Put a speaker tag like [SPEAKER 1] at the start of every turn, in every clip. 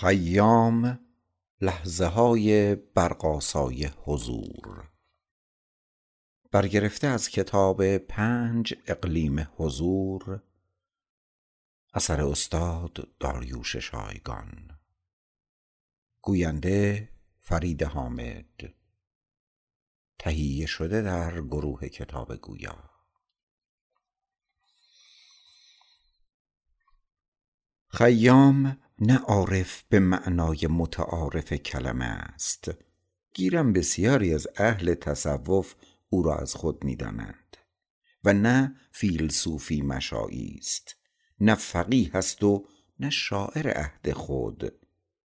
[SPEAKER 1] خیام لحظه های برقآسای حضور. برگرفته از کتاب پنج اقلیم حضور اثر استاد داریوش شایگان. گوینده فرید حامد. تهیه شده در گروه کتاب گویا. خیام نه عارف به معنای متعارف کلمه است. گیرم بسیاری از اهل تصوف او را از خود می‌دانند و نه فیلسوفی مشایی است. نه فقیه است و نه شاعر عهد خود.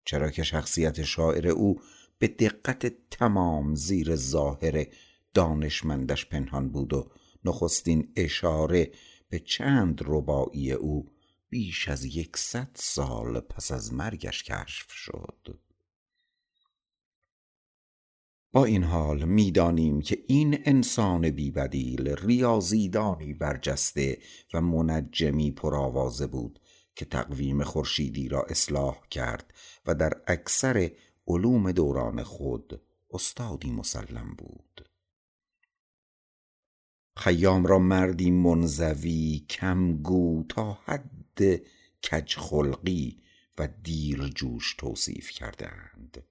[SPEAKER 1] چرا که شخصیت شاعر او به دقت تمام زیر ظاهر دانشمندش پنهان بود و نخستین اشاره به چند رباعی او بیش از یکصد سال پس از مرگش کشف شد. با این حال می‌دانیم که این انسان بیبدیل ریاضیدانی برجسته و منجمی پرآوازه بود که تقویم خورشیدی را اصلاح کرد و در اکثر علوم دوران خود استادی مسلم بود. خیام را مردی منزوی کمگو تا حد کجخلقی و دیرجوش توصیف کردند.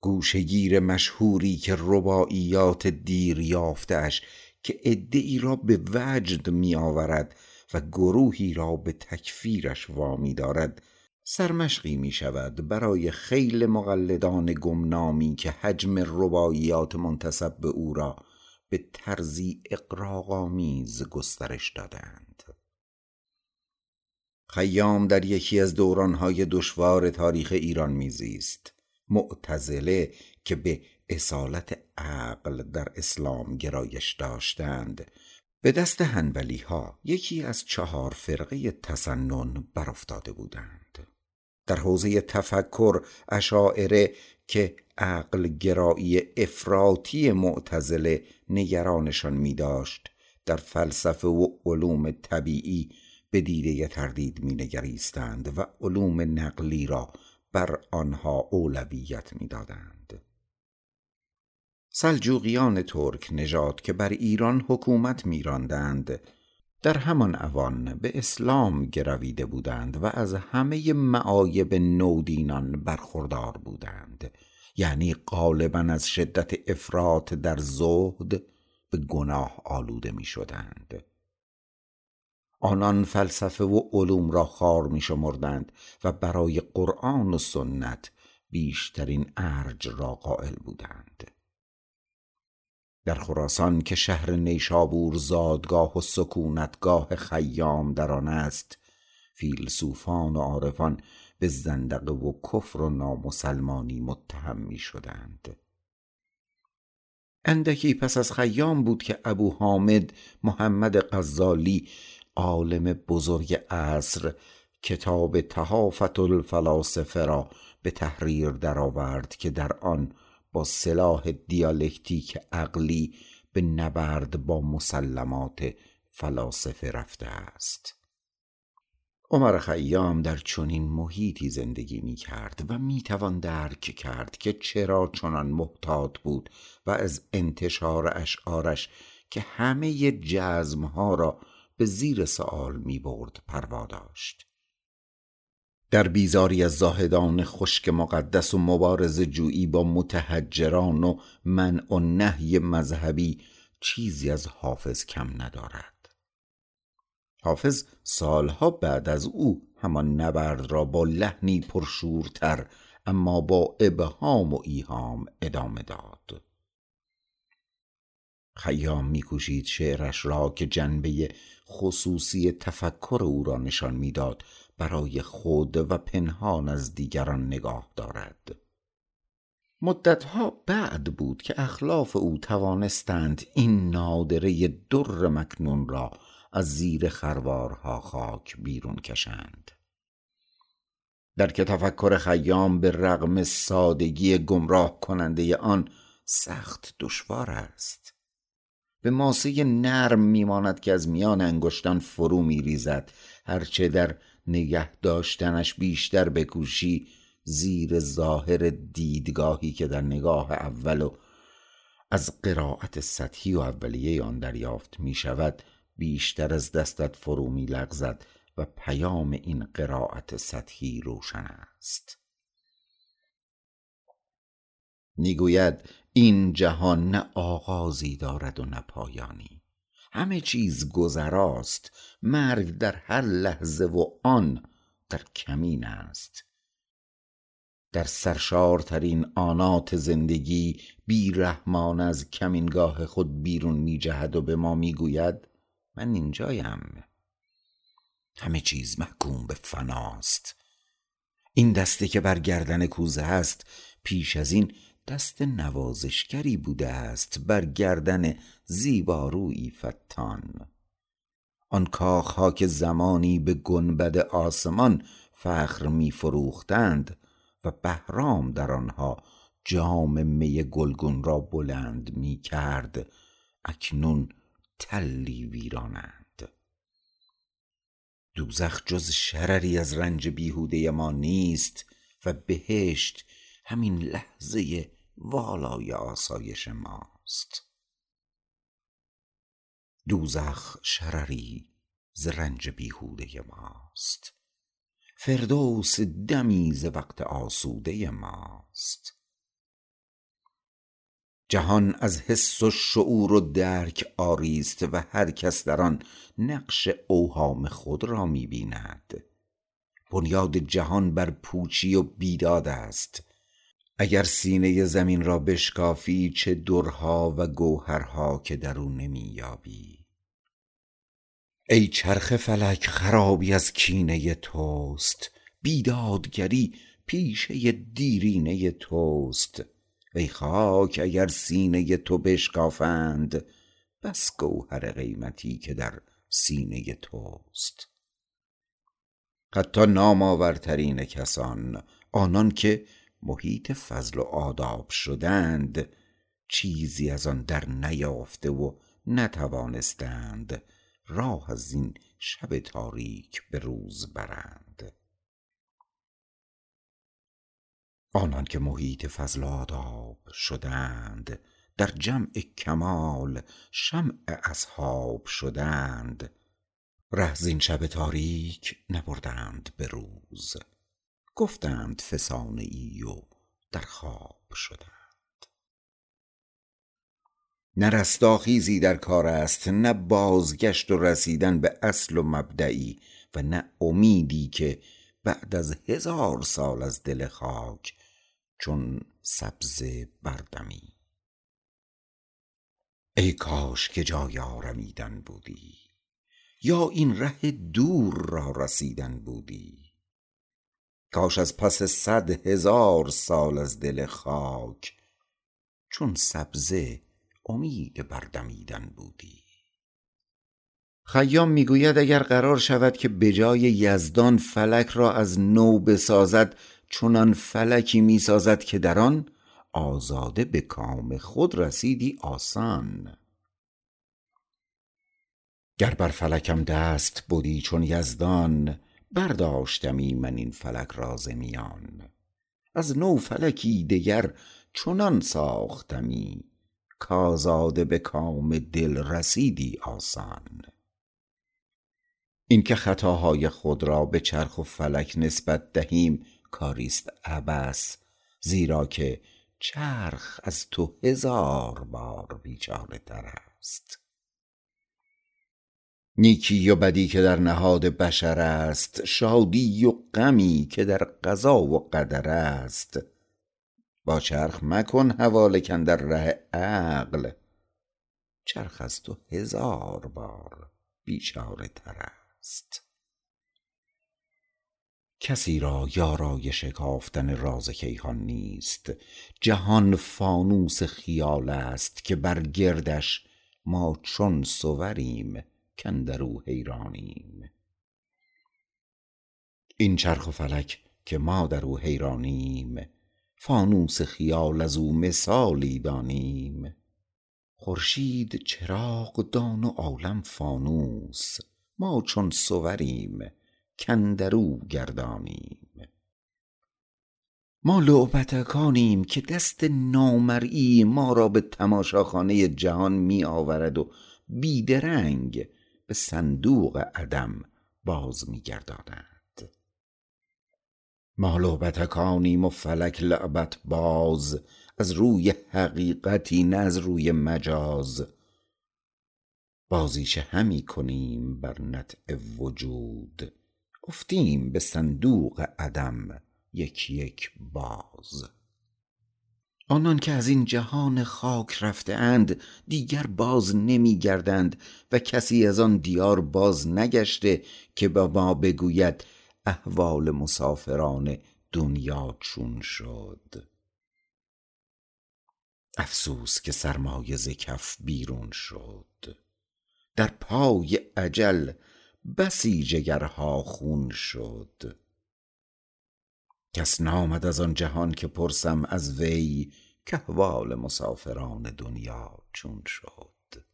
[SPEAKER 1] گوشگیر مشهوری که رباعیات دیر یافتهاش که عده را به وجد می آورد و گروهی را به تکفیرش وامی دارد سرمشقی می شود برای خیل مقلدان گمنامی که حجم رباعیات منتصب به او را به طرزی اقراقآمیز گسترش دادند. خیام در یکی از دورانهای دشوار تاریخ ایران میزیست. معتزله که به اصالت عقل در اسلام گرایش داشتند. به دست هنبلی ها یکی از چهار فرقه تسنن برافتاده بودند. در حوزه تفکر اشاعره که عقل گرایی افراطی معتزله نگرانشان می داشت در فلسفه و علوم طبیعی به دیده تردید می نگریستند و علوم نقلی را بر آنها اولویت می دادند. سلجوقیان ترک نژاد که بر ایران حکومت می راندند در همان اوان به اسلام گرویده بودند و از همه معایب نودینان برخوردار بودند یعنی غالبا از شدت افراط در زهد به گناه آلوده می شدند آنان فلسفه و علوم را خار می شمردند و برای قرآن و سنت بیشترین ارج را قائل بودند. در خراسان که شهر نیشابور زادگاه و سکونتگاه خیام در آن است فیلسوفان و عارفان به زندقه و کفر و نامسلمانی متهم می شدند اندکی پس از خیام بود که ابو حامد محمد غزالی عالم بزرگ عصر کتاب تحافت الفلاسفه را به تحریر درآورد که در آن با سلاح دیالکتیک عقلی به نبرد با مسلمات فلاسفه رفته است. عمر خیام در چنین محیطی زندگی می کرد و می توان درک کرد که چرا چنان محتاط بود و از انتشار اشعارش که همه جزمها را به زیر سوال می برد پروا داشت. در بیزاری از زاهدان خشک مقدس و مبارز جویی با متحجران و منع و نهی مذهبی چیزی از حافظ کم ندارد. حافظ سالها بعد از او همان نبرد را با لحنی پرشورتر اما با ابهام و ایهام ادامه داد. خیام میکوشید شعرش را که جنبه خصوصی تفکر او را نشان می‌داد برای خود و پنهان از دیگران نگاه دارد. مدتها بعد بود که اخلاف او توانستند این نادره در مکنون را از زیر خروارها خاک بیرون کشند. در که تفکر خیام به رغم سادگی گمراه کننده آن سخت دشوار است. به ماسه نرم میماند که از میان انگشتان فرو میریزد. هرچه در نگه داشتنش بیشتر بکوشی زیر ظاهر دیدگاهی که در نگاه اول و از قرائت سطحی و اولیه آن دریافت می شود بیشتر از دستت فرو می لغزد و پیام این قرائت سطحی روشن است. می‌گوید این جهان نه آغازی دارد و نه پایانی. همه چیز گذراست مرگ در هر لحظه و آن در کمین است. در سرشارترین آنات زندگی بیرحمان از کمینگاه خود بیرون می جهد و به ما می‌گوید من اینجایم. همه چیز محکوم به فناست. این دسته که بر گردن کوزه است پیش از این دست نوازشگری بوده است بر گردن زیبارویی فتان. آن کاخها که زمانی به گنبد آسمان فخر می فروختند و بهرام در آنها جام می گلگون را بلند می کرد اکنون تلی ویرانند. دوزخ جز شرری از رنج بیهوده ما نیست و بهشت همین لحظه والای آسایش ماست. دوزخ شرری ز رنج بیهوده ماست. فردوس دمی ز وقت آسوده ماست. جهان از حس و شعور و درک عاری است و هر کس در آن نقش اوهام خود را می بیند بنیاد جهان بر پوچی و بیداد است. اگر سینه زمین را بشکافی چه درها و گوهرها که در او نمی یابی ای چرخ فلک خرابی از کینه توست. بیدادگری پیشه دیرینه توست. ای خاک اگر سینه تو بشکافند بس گوهر قیمتی که در سینه توست. حتی نامآورترین کسان آنان که محیط فضل و آداب شدند. چیزی از آن در نیافته و نتوانستند راه از این شب تاریک به روز برند. آنان که محیط فضل آداب شدند در جمع کمال شمع اصحاب شدند. ره زین شب تاریک نبردند به روز. گفتند فسانه ای و در خواب شدند. نه رستاخیزی در کار است نه بازگشت و رسیدن به اصل و مبدعی و نه امیدی که بعد از هزار سال از دل خاک چون سبزه بردمی. ای کاش که جای آرمیدن بودی یا این ره دور را رسیدن بودی. کاش از پس صد هزار سال از دل خاک. چون سبزه امید بردمیدن بودی. خیام می‌گوید اگر قرار شود که به جای یزدان فلک را از نو بسازد چنان فلکی می‌سازد که در آن آزاده به کام خود رسیدی آسان. گر بر فلکم دست بودی چون یزدان برداشتمی من این فلک را میان. از نو فلکی دگر چنان ساختمی کآزاده به کام دل رسیدی آسان. این که خطاهای خود را به چرخ و فلک نسبت دهیم کاری است زیرا که چرخ از تو هزار بار بیچاره تر است. نیکی و بدی که در نهاد بشر است شادی و غمی که در قضا و قدر است. با چرخ مکن حواله کاندر ره عقل. چرخ از تو هزار بار بیچاره تر است. کسی را یارای شکافتن راز کیهان نیست. جهان فانوس خیال است که بر گردش ما چون صوریم کاندرو حیرانیم. این چرخ و فلک که ما در او حیرانیم فانوس خیال از او مثالی دانیم. خورشید چراغ دان و عالم فانوس ما چون صوریم کندرو گردانیم. ما لعبتکانیم که دست نامرئی ما را به تماشاخانه جهان می آورد و بیدرنگ به صندوق عدم باز می گرداند ما لعبتکانیم و فلک لعبت باز از روی حقیقتی نه از روی مجاز. بازیچه همی کنیم بر نطع وجود افتیم به صندوق عدم یک یک باز. آنان که از این جهان خاک رفته اند دیگر باز نمی گردند و کسی از آن دیار باز نگشته که به ما بگوید احوال مسافران دنیا چون شد. افسوس که سرمایه ز کف بیرون شد. در پای اجل بسی جگرها خون شد. کس نامد از آن جهان که پرسم از وی کاحوال مسافران دنیا چون شد.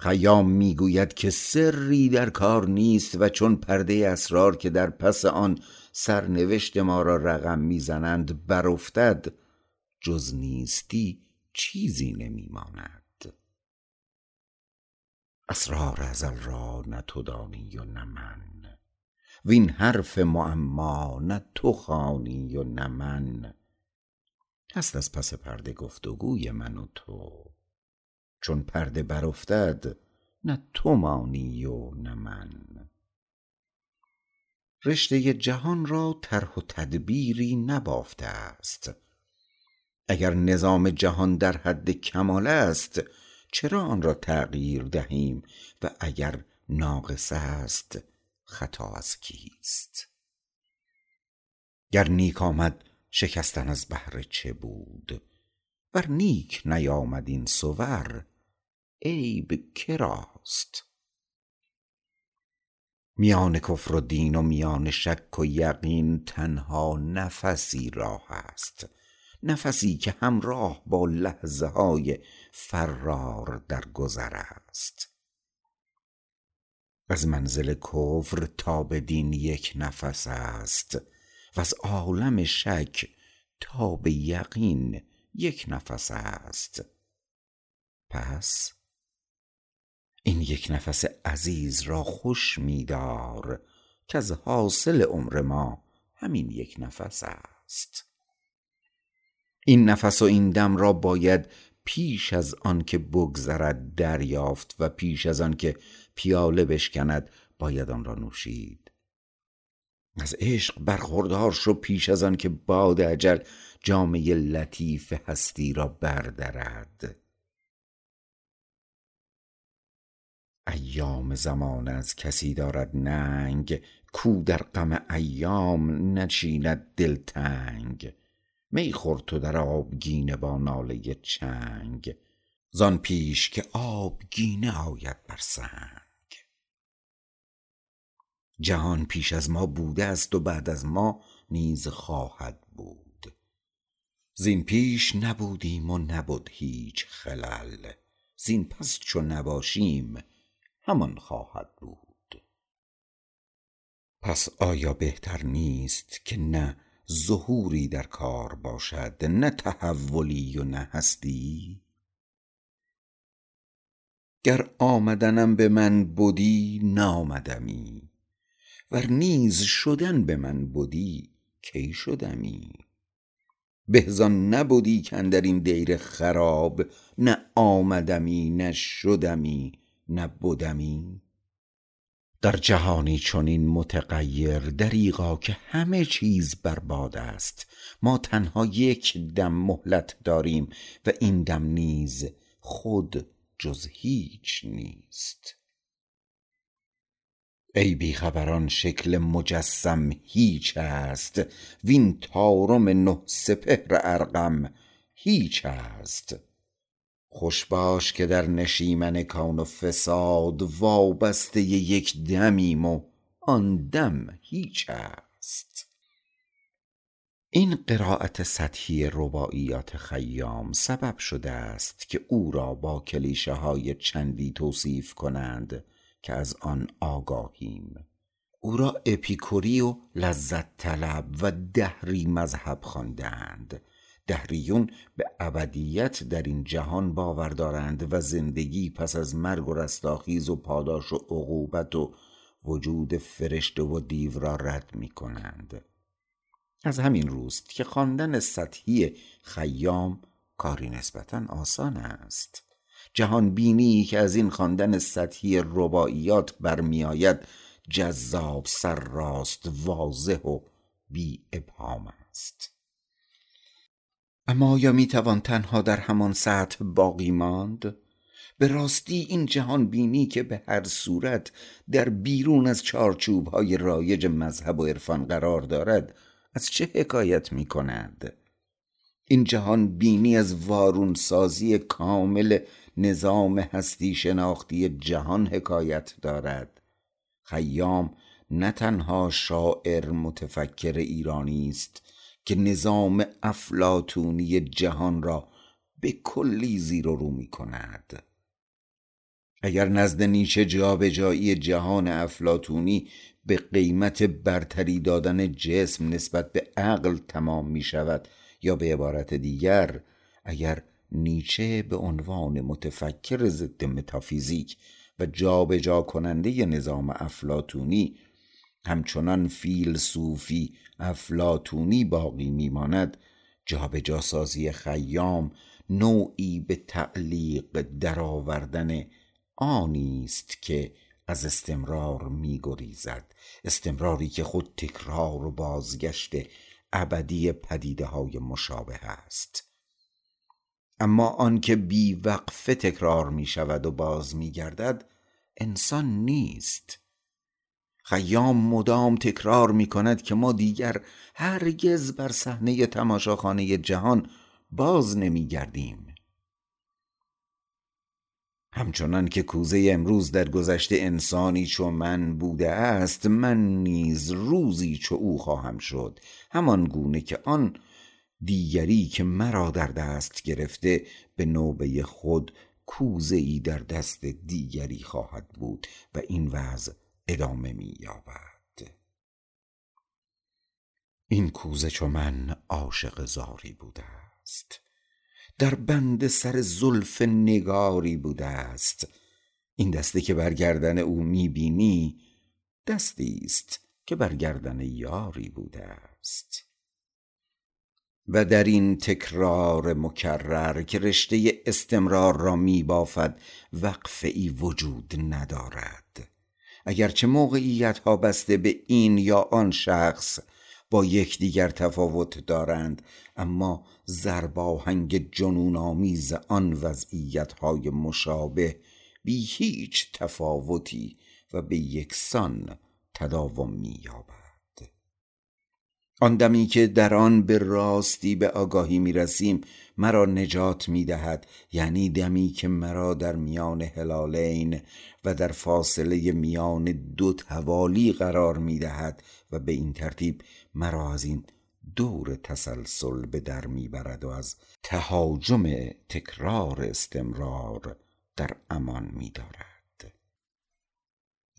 [SPEAKER 1] خیام می‌گوید که سری در کار نیست و چون پرده اسرار که در پس آن سرنوشت ما را رقم می‌زنند برافتد جز نیستی چیزی نمیماند. اسرار ازل را نه تو دانی و نه من. وین حرف معما نه تو خوانی و نه من. هست از پس پرده گفتگوی من و تو. چون پرده برافتد نه تو مانی و نه من. رشته جهان را طرح و تدبیری نبافته است. اگر نظام جهان در حد کمال است چرا آن را تغییر دهیم؟ و اگر ناقص است خطا از کیست؟ گر نیک آمد شکستن از بهر چه بود؟ ور نیک نیامد این صور عیب کراست میان کفر و دین و میان شک و یقین تنها نفسی راه است. نفسی که همراه با لحظه های فرار در گذر است. از منزل کفر تا به دین یک نفس است و از عالم شک تا به یقین یک نفس است پس این یک نفس عزیز را خوش میدار که از حاصل عمر ما همین یک نفس است این نفس و این دم را باید پیش از آن که بگذرد دریافت و پیش از آن که پیاله بشکند باید آن را نوشید. از عشق برخوردار شو پیش از آن که باد اجل جامه لطیف هستی را بردرد. ایام زمانه از کسی دارد ننگ کو در غم ایام نچیند دلتنگ. می خور تو در آبگینه با ناله چنگ زان پیش که آبگینه آید بر سنگ. جهان پیش از ما بوده است و بعد از ما نیز خواهد بود. زین پیش نبودیم و نبد هیچ خلل زین پس چو نباشیم همان خواهد بود. پس آیا بهتر نیست که نه ظهوری در کار باشد نه تحولی و نه هستی. گر آمدنم به من بدی نامدمی ور نیز شدن به من بدی کی شدمی؟ به زان نبدی کاندر این دیر خراب نه آمدمی نه شدمی نه بدمی. در جهانی چنین متغیر دریغا که همه چیز بر باد است. ما تنها یک دم مهلت داریم و این دم نیز خود جز هیچ نیست. ای بی خبران شکل مجسم هیچ است. وین طارم نه سپهر ارقم هیچ است. خوش باش که در نشیمن کون و فساد وابسته یک دمیم و آن دم هیچ است. این قرایت سطحی رباعیات خیام سبب شده است که او را با کلیشه های چندی توصیف کنند که از آن آگاهیم. او را اپیکوری و لذت طلب و دهری مذهب خواندند. دهریون به ابدیت در این جهان باور دارند و زندگی پس از مرگ و رستاخیز و پاداش و عقوبت و وجود فرشته و دیو را رد می کنند از همین روست که خواندن سطحی خیام کاری نسبتا آسان است. جهان بینی که از این خواندن سطحی رباعیات برمیآید جذاب سرراست واضح و بی ابهام است. اما آیا می‌توان تنها در همان سطح باقی ماند به راستی این جهان بینی که به هر صورت در بیرون از چارچوب های رایج مذهب و عرفان قرار دارد از چه حکایت می کند؟ این جهان بینی از وارون سازی کامل نظام هستی شناختی جهان حکایت دارد خیام نه تنها شاعر متفکر ایرانی است که نظام افلاتونی جهان را به کلی زیر و رو می کند اگر نزد نیچه جابجایی جهان افلاتونی به قیمت برتری دادن جسم نسبت به عقل تمام می شود یا به عبارت دیگر اگر نیچه به عنوان متفکر ضد متافیزیک و جابجا جا کننده نظام افلاتونی همچنان فیلسوفی افلاتونی باقی میماند. جابجا سازی خیام نوعی به تعلیق درآوردن آنی است که از استمرار میگریزد. استمراری که خود تکرار و بازگشت ابدی پدیده های مشابه است. اما آنکه بی وقفه تکرار می شود و باز می گردد انسان نیست. خیام مدام تکرار می کند که ما دیگر هرگز بر صحنه تماشاخانه جهان باز نمی گردیم همچنان که کوزه امروز در گذشته انسانی چو من بوده است من نیز روزی چو او خواهم شد. همان گونه که آن دیگری که مرا در دست گرفته به نوبه خود کوزه ای در دست دیگری خواهد بود و این وضع ادامه می یابد این کوزه چو من عاشق زاری بوده است در بند سر زلف نگاری بوده است این دسته که برگردن او می‌بینی دستی است که برگردن یاری بوده است و در این تکرار مکرر که رشته استمرار را میبافد وقفه ای وجود ندارد. اگرچه موقعیت ها بسته به این یا آن شخص با یکدیگر تفاوت دارند اما زرباهنگ جنون آمیز آن وضعیت های مشابه بی هیچ تفاوتی و به یکسان تداوم مییابد. آن دمی که در آن به راستی به آگاهی می رسیم مرا نجات می دهد یعنی دمی که مرا در میان هلالین و در فاصله میان دو توالی قرار می دهد و به این ترتیب مرا از این دور تسلسل به در می‌برد و از تهاجم تکرار استمرار در امان میدارد.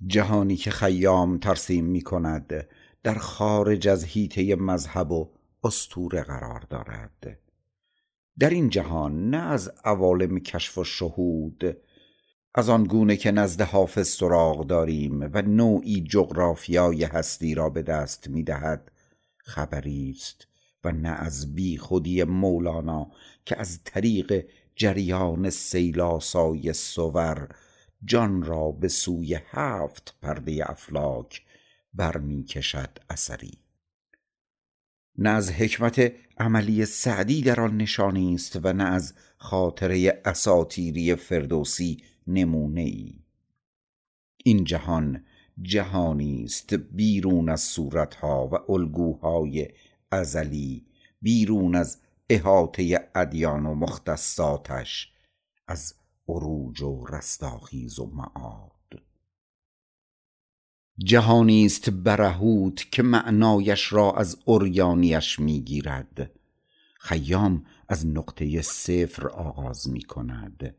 [SPEAKER 1] جهانی که خیام ترسیم می کند در خارج از هیته مذهب و استوره قرار دارد. در این جهان نه از عوالم کشف و شهود از آن گونه که نزد حافظ سراغ داریم و نوعی جغرافیای هستی را به دست می دهد خبری است و نه از بی خودی مولانا که از طریق جریان سیلاسای سور جان را به سوی هفت پرده افلاک برمی کشد اثری. نه از حکمت عملی سعدی در آن نشانی است و نه از خاطره اساتیری فردوسی نمونه ای این جهان جهانی است بیرون از صورتها و الگوهای ازلی بیرون از احاطه ادیان و مختصاتش از عروج و رستاخیز و معاد. جهانی است برهوت که معنایش را از اوریانیش می‌گیرد. خیام از نقطه صفر آغاز می کند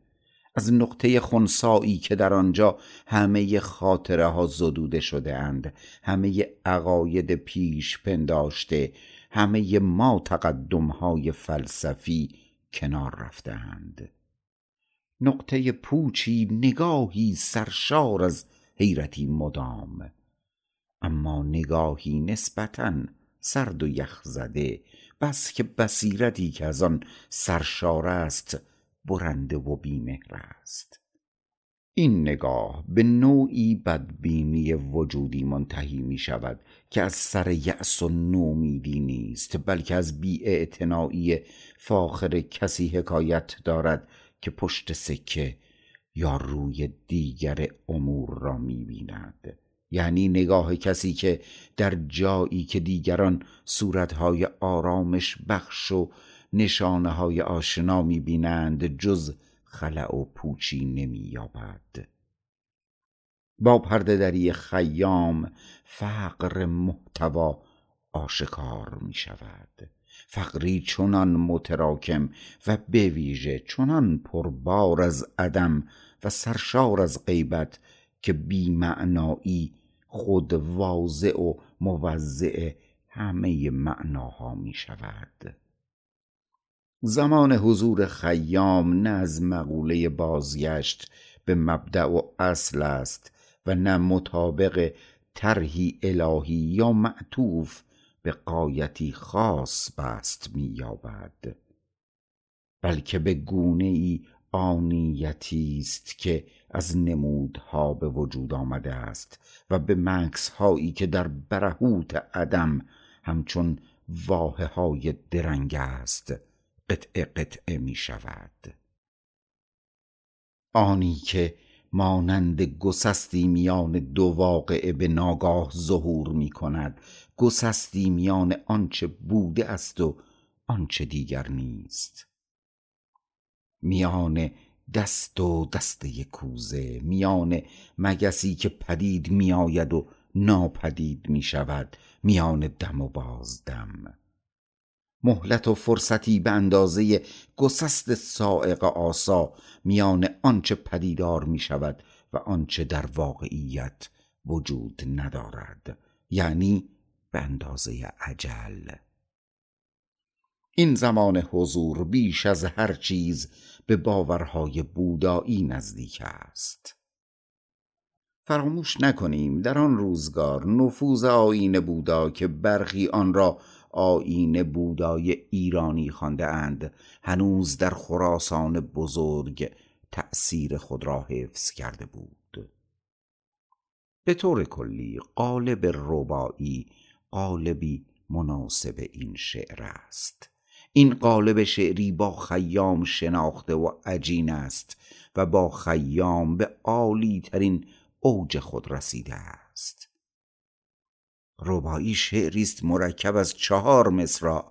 [SPEAKER 1] از نقطه خونسایی که در آنجا همه خاطره ها زدوده شده اند همه عقاید پیش پنداشته همه ما تقدم های فلسفی کنار رفتند نقطه پوچی نگاهی سرشار از حیرتی مدام. اما نگاهی نسبتا سرد و یخ زده بس که بصیرتی که از آن سرشار است برنده و بیمهر است. این نگاه به نوعی بدبینی وجودی منتهی می شود که از سر یأس و نومیدی نیست بلکه از بیاعتنایی فاخر کسی حکایت دارد که پشت سکه یا روی دیگر امور را می بیند یعنی نگاه کسی که در جایی که دیگران صورتهای آرامش بخش و نشانه های آشنا می بینند جز خلع و پوچی نمی یابد با پرده دری خیام فقر محتوا آشکار می شود فقری چنان متراکم و بویژه چنان پربار از عدم و سرشار از غیبت که بیمعنایی خود واضع و موضع همه معناها می شود. زمان حضور خیام نه از مقوله بازگشت به مبدع و اصل است و نه مطابق طرحی الهی یا معطوف به قایتی خاص بست مییابد. بلکه به گونه ای آنیتی است که از نمودها به وجود آمده است و به مکس هایی که در برهوت عدم همچون واحه های درنگ است قطعه قطعه می شود آنی که مانند گسستی میان دو واقعه به ناگاه ظهور می کند گسستی میان آنچه بوده است و آنچه دیگر نیست. میان دست و دسته کوزه میان مگسی که پدید میآید و ناپدید می شود میان دم و بازدم مهلت و فرصتی به اندازه گسست سائق آسا میان آنچه پدیدار می شود و آنچه در واقعیت وجود ندارد. یعنی به اندازه عجل این زمان حضور بیش از هر چیز به باورهای بودایی نزدیک است. فراموش نکنیم در آن روزگار نفوذ آیین بودا که برخی آن را آیین بودای ایرانی خوانده اند هنوز در خراسان بزرگ تأثیر خود را حفظ کرده بود. به طور کلی قالب ربایی قالبی مناسب این شعر است. این قالب شعری با خیام شناخته و عجین است و با خیام به عالی ترین اوج خود رسیده است. ربایی شعری است مرکب از چهار مصرع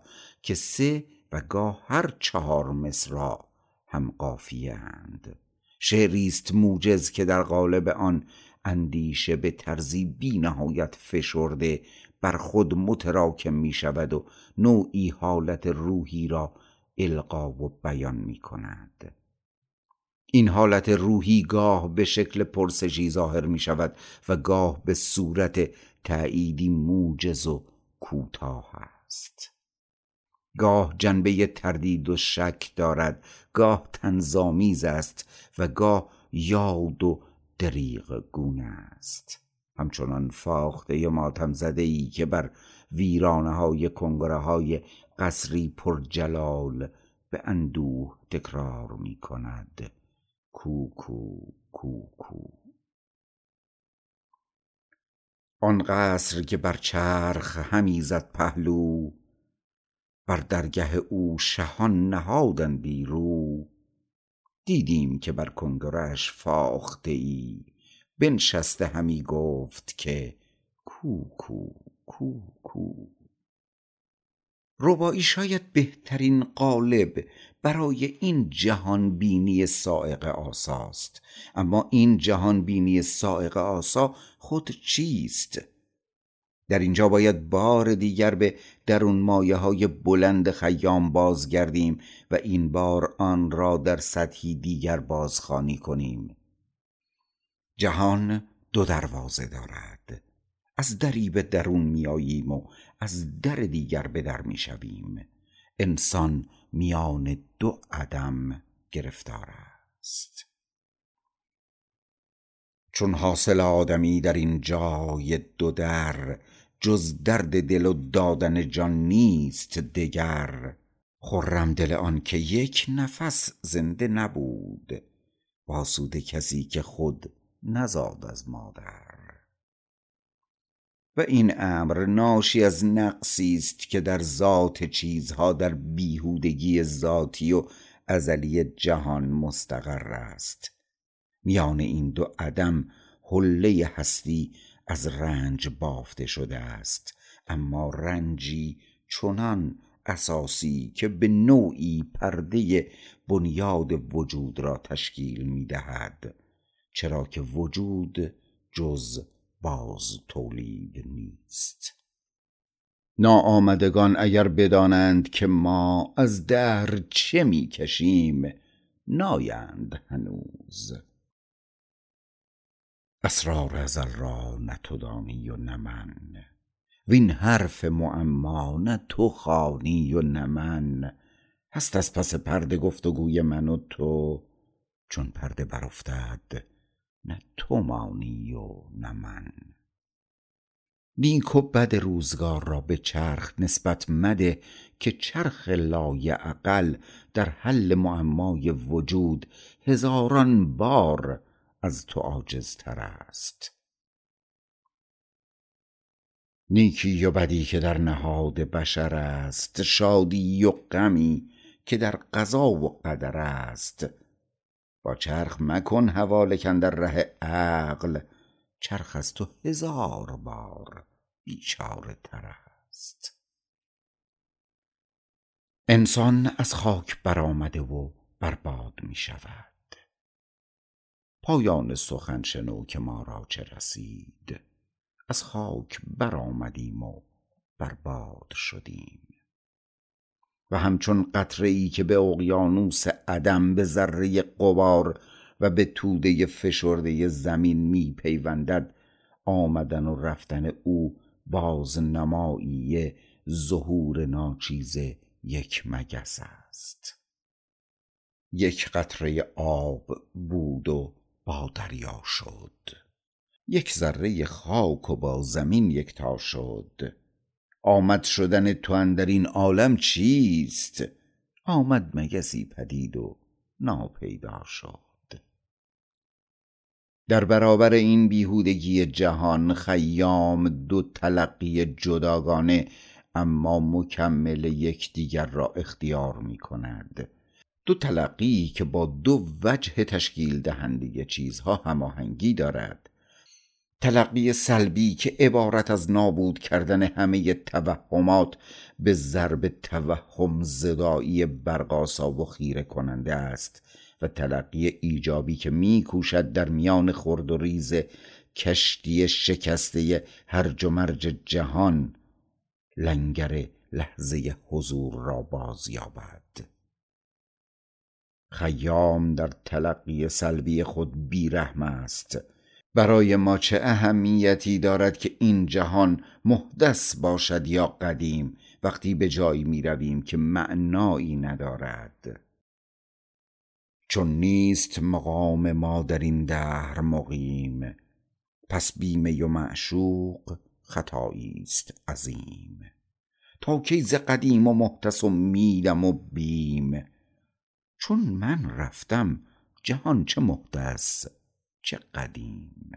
[SPEAKER 1] که سه و گاه هر چهار مصرع هم قافیه اند شعری است موجز که در قالب آن اندیشه به طرزی بی نهایت فشرده بر خود متراکم می شود و نوعی حالت روحی را القا و بیان می کند. این حالت روحی گاه به شکل پرسشی ظاهر می شود و گاه به صورت تأییدی موجز و کوتاه است. گاه جنبه تردید و شک دارد گاه تنظامیز است و گاه یاد و دریغ گونه است. همچنان فاخته ماتم زده ای که بر ویرانه های کنگره های قصری پر جلال به اندوه تکرار می کند کوکو کوکو آن قصر که بر چرخ همی زد پهلو بر درگه او شهان نهادندی رو دیدیم که بر کنگرش فاخته ای بنشسته همی گفت که کو کو ربایی شاید بهترین قالب برای این جهان بینی سائق آساست. اما این جهان بینی سائق آسا خود چیست؟ در اینجا باید بار دیگر به درون مایه های بلند خیام بازگردیم و این بار آن را در سطحی دیگر بازخوانی کنیم. جهان دو دروازه دارد. از دری به درون میاییم و از در دیگر به در می‌شویم. انسان میان دو عدم گرفتار است. چون حاصل آدمی در این جای دو در جز درد دل و دادن جان نیست دگر. خرم دل آن که یک نفس زنده نبود. باسود کسی که خود نزاد از مادر. و این امر ناشی از نقصی است که در ذات چیزها در بیهودگی ذاتی و ازلی جهان مستقر است. میان این دو عدم حله هستی از رنج بافته شده است. اما رنجی چنان اساسی که به نوعی پرده بنیاد وجود را تشکیل می دهد چرا که وجود جز باز تولید نیست. ناآمدگان اگر بدانند که ما از دهر چه می کشیم نایند هنوز. اسرار ازل را نه تو دانی و نه من. وین حرف معما نه تو خوانی و نه من. هست از پس پرده گفتگوی من و تو چون پرده برافتد نه تو مانی و نه من. نیک و بد روزگار را به چرخ نسبت مده که چرخ لایعقل در حل معمای وجود هزاران بار از تو عاجزتر است. نیکی و بدی که در نهاد بشر است شادی و غمی که در قضا و قدر است. با چرخ مکن حواله کاندر ره عقل چرخ از تو هزار بار بیچاره تر است. انسان از خاک برآمده و بر باد می شود. پایان سخن شنو که ما را چه رسید. از خاک برآمدیم و بر باد شدیم. و همچون قطره ای که به اقیانوس عدم به ذره غبار و به توده فشرده زمین می پیوندد آمدن و رفتن او بازنمایی ظهور ناچیز یک مگس است. یک قطره آب بود و با دریا شد. یک ذره خاک و با زمین یکتا شد. آمد شدن تو اندر این عالم چیست؟ آمد مگسی پدید و ناپیدا شد. در برابر این بیهودگی جهان خیام دو تلقی جداگانه اما مکمل یکدیگر را اختیار می کند دو تلقی که با دو وجه تشکیل دهنده چیزها هماهنگی دارد. تلقی سلبی که عبارت از نابود کردن همه توهمات به ضرب توهم زدایی برقاسا و خیره کننده است و تلقی ایجابی که میکوشد در میان خرد و ریز کشتی شکسته هرج و مرج جهان لنگر لحظه حضور را بازیابد خیام در تلقی سلبی خود بیرحم است. برای ما چه اهمیتی دارد که این جهان محدث باشد یا قدیم؟ وقتی به جایی می رویم که معنایی ندارد. چون نیست مقام ما در این دهر مقیم پس بیمه و معشوق خطایی است عظیم. تا کی ز قدیم و محدث امیدم و بیم؟ چون من رفتم جهان چه محدث؟ چه قدیم.